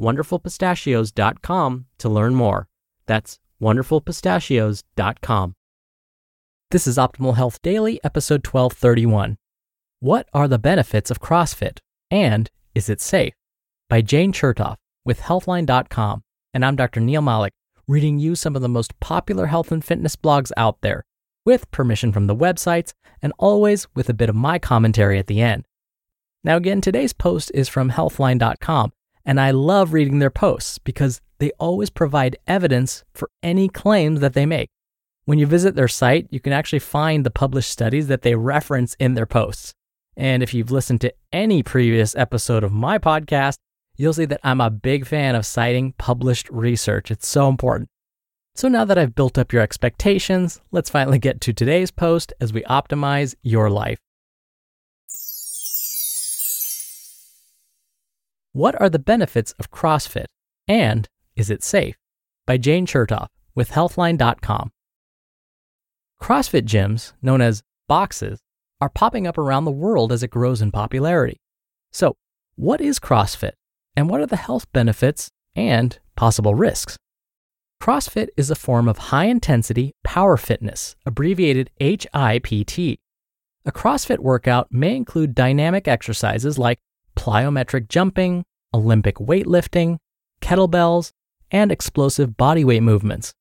wonderfulpistachios.com to learn more. That's wonderfulpistachios.com. This is Optimal Health Daily, episode 1231. What are the benefits of CrossFit? And is it safe? By Jane Chertoff with Healthline.com. And I'm Dr. Neal Malik, reading you some of the most popular health and fitness blogs out there, with permission from the websites, and always with a bit of my commentary at the end. Now, again, today's post is from Healthline.com, and I love reading their posts because they always provide evidence for any claims that they make. When you visit their site, you can actually find the published studies that they reference in their posts. And if you've listened to any previous episode of my podcast, you'll see that I'm a big fan of citing published research. It's so important. So now that I've built up your expectations, let's finally get to today's post as we optimize your life. What are the benefits of CrossFit? And is it safe? By Jane Chertoff with Healthline.com. CrossFit gyms, known as boxes, are popping up around the world as it grows in popularity. So, what is CrossFit? And what are the health benefits and possible risks? CrossFit is a form of high intensity power fitness, abbreviated HIPT. A CrossFit workout may include dynamic exercises like plyometric jumping, Olympic weightlifting, kettlebells, and explosive bodyweight movements.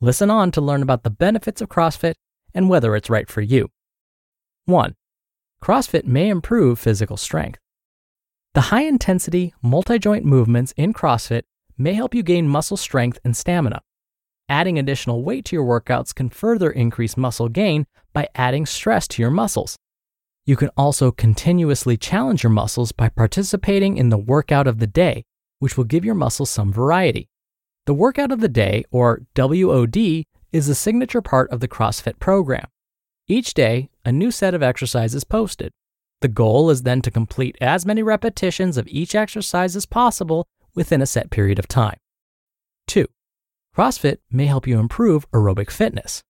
Listen on to learn about the benefits of CrossFit and whether it's right for you. 1. CrossFit may improve physical strength. The high intensity, multi joint movements in CrossFit may help you gain muscle strength and stamina. Adding additional weight to your workouts can further increase muscle gain by adding stress to your muscles. You can also continuously challenge your muscles by participating in the workout of the day, which will give your muscles some variety. The workout of the day, or WOD, is a signature part of the CrossFit program. Each day, a new set of exercises posted. The goal is then to complete as many repetitions of each exercise as possible within a set period of time. 2. CrossFit may help you improve aerobic fitness.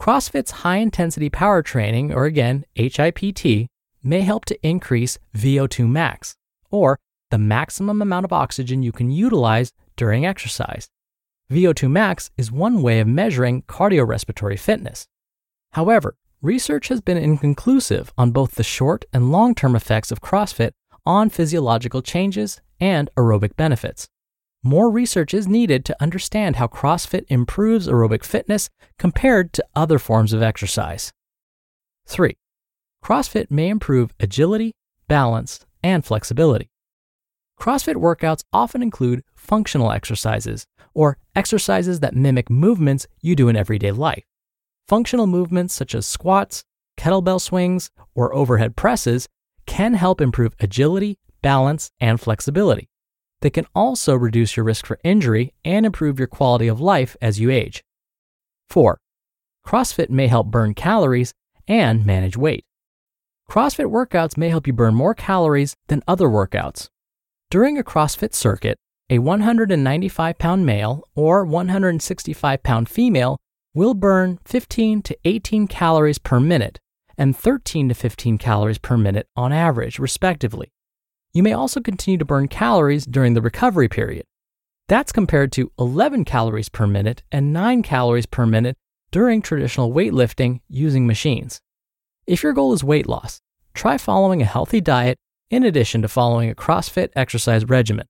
CrossFit's high intensity power training, or again, HIPT, may help to increase VO2 max, or the maximum amount of oxygen you can utilize during exercise. VO2 max is one way of measuring cardiorespiratory fitness. However, research has been inconclusive on both the short and long term effects of CrossFit on physiological changes and aerobic benefits. More research is needed to understand how CrossFit improves aerobic fitness compared to other forms of exercise. 3. CrossFit may improve agility, balance, and flexibility. CrossFit workouts often include functional exercises, or exercises that mimic movements you do in everyday life. Functional movements such as squats, kettlebell swings, or overhead presses can help improve agility, balance, and flexibility. They can also reduce your risk for injury and improve your quality of life as you age. 4. CrossFit may help burn calories and manage weight. CrossFit workouts may help you burn more calories than other workouts, during a CrossFit circuit, a 195 pound male or 165 pound female will burn 15 to 18 calories per minute and 13 to 15 calories per minute on average, respectively. You may also continue to burn calories during the recovery period. That's compared to 11 calories per minute and 9 calories per minute during traditional weightlifting using machines. If your goal is weight loss, try following a healthy diet in addition to following a CrossFit exercise regimen.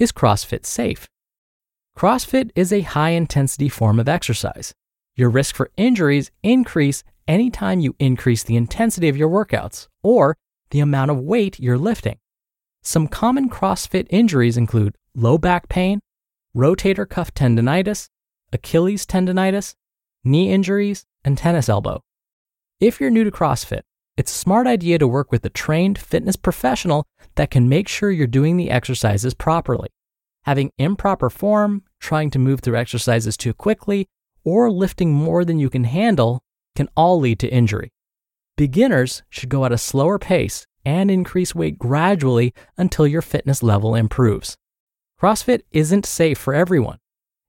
Is CrossFit safe? CrossFit is a high intensity form of exercise. Your risk for injuries increase anytime you increase the intensity of your workouts or the amount of weight you're lifting. Some common CrossFit injuries include low back pain, rotator cuff tendonitis, Achilles tendonitis, knee injuries, and tennis elbow. If you're new to CrossFit, it's a smart idea to work with a trained fitness professional that can make sure you're doing the exercises properly. Having improper form, trying to move through exercises too quickly, or lifting more than you can handle can all lead to injury. Beginners should go at a slower pace and increase weight gradually until your fitness level improves. CrossFit isn't safe for everyone.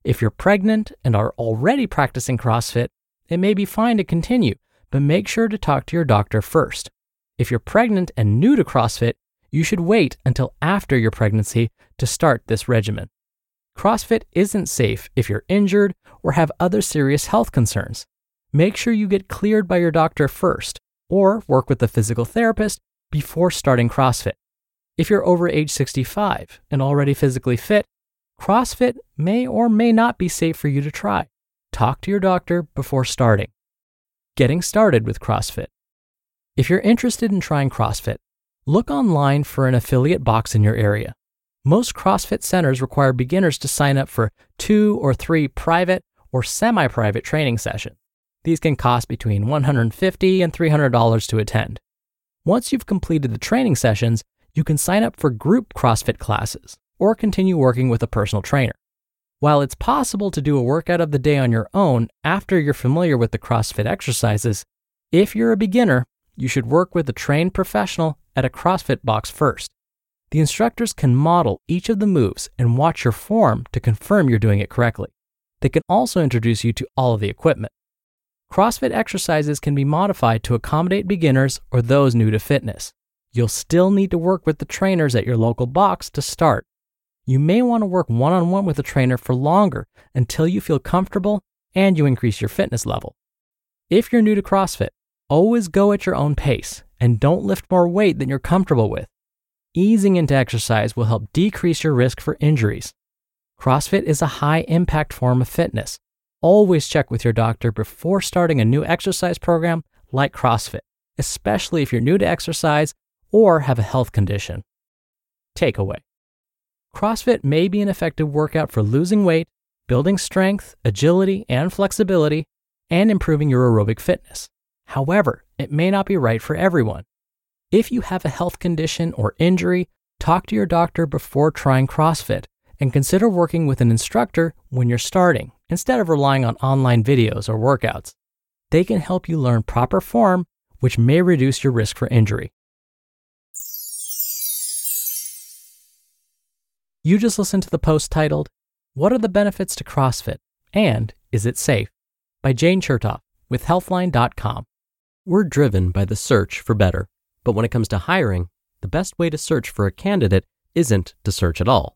If you're pregnant and are already practicing CrossFit, it may be fine to continue, but make sure to talk to your doctor first. If you're pregnant and new to CrossFit, you should wait until after your pregnancy to start this regimen. CrossFit isn't safe if you're injured or have other serious health concerns. Make sure you get cleared by your doctor first or work with a physical therapist before starting CrossFit. If you're over age 65 and already physically fit, CrossFit may or may not be safe for you to try. Talk to your doctor before starting. Getting started with CrossFit. If you're interested in trying CrossFit, look online for an affiliate box in your area. Most CrossFit centers require beginners to sign up for two or three private or semi private training sessions. These can cost between $150 and $300 to attend. Once you've completed the training sessions, you can sign up for group CrossFit classes or continue working with a personal trainer. While it's possible to do a workout of the day on your own after you're familiar with the CrossFit exercises, if you're a beginner, you should work with a trained professional at a CrossFit box first. The instructors can model each of the moves and watch your form to confirm you're doing it correctly. They can also introduce you to all of the equipment. CrossFit exercises can be modified to accommodate beginners or those new to fitness. You'll still need to work with the trainers at your local box to start. You may want to work one on one with a trainer for longer until you feel comfortable and you increase your fitness level. If you're new to CrossFit, always go at your own pace and don't lift more weight than you're comfortable with easing into exercise will help decrease your risk for injuries. CrossFit is a high impact form of fitness. Always check with your doctor before starting a new exercise program like CrossFit, especially if you're new to exercise or have a health condition. Takeaway CrossFit may be an effective workout for losing weight, building strength, agility, and flexibility, and improving your aerobic fitness. However, it may not be right for everyone. If you have a health condition or injury, talk to your doctor before trying CrossFit and consider working with an instructor when you're starting instead of relying on online videos or workouts. They can help you learn proper form, which may reduce your risk for injury. You just listened to the post titled, What are the benefits to CrossFit and is it safe? by Jane Chertoff with Healthline.com. We're driven by the search for better. But when it comes to hiring, the best way to search for a candidate isn't to search at all.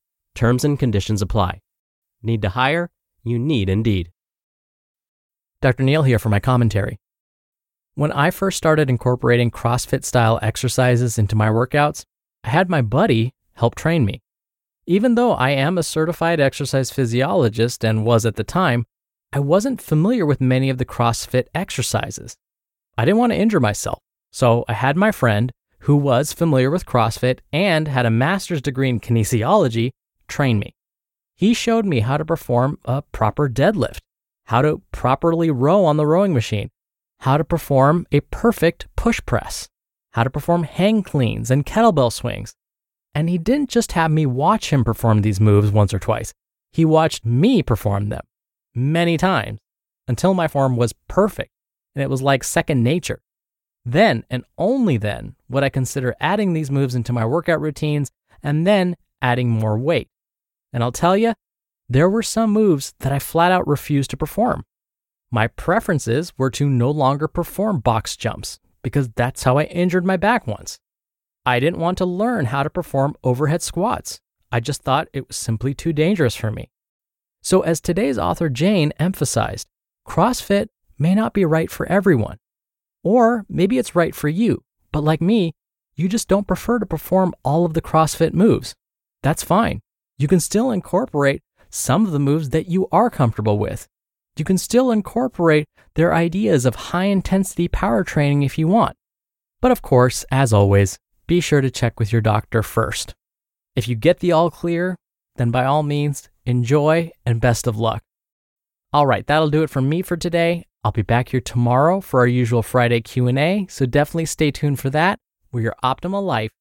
Terms and conditions apply. Need to hire? You need Indeed. Dr. Neal here for my commentary. When I first started incorporating CrossFit style exercises into my workouts, I had my buddy help train me. Even though I am a certified exercise physiologist and was at the time, I wasn't familiar with many of the CrossFit exercises. I didn't want to injure myself, so I had my friend, who was familiar with CrossFit and had a master's degree in kinesiology, train me. He showed me how to perform a proper deadlift, how to properly row on the rowing machine, how to perform a perfect push press, how to perform hang cleans and kettlebell swings. And he didn't just have me watch him perform these moves once or twice, he watched me perform them many times until my form was perfect and it was like second nature. Then and only then would I consider adding these moves into my workout routines and then adding more weight. And I'll tell you, there were some moves that I flat out refused to perform. My preferences were to no longer perform box jumps because that's how I injured my back once. I didn't want to learn how to perform overhead squats. I just thought it was simply too dangerous for me. So, as today's author Jane emphasized, CrossFit may not be right for everyone. Or maybe it's right for you, but like me, you just don't prefer to perform all of the CrossFit moves. That's fine. You can still incorporate some of the moves that you are comfortable with. You can still incorporate their ideas of high intensity power training if you want. But of course, as always, be sure to check with your doctor first. If you get the all clear, then by all means, enjoy and best of luck. All right, that'll do it from me for today. I'll be back here tomorrow for our usual Friday Q&A, so definitely stay tuned for that, where your optimal life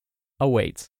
awaits.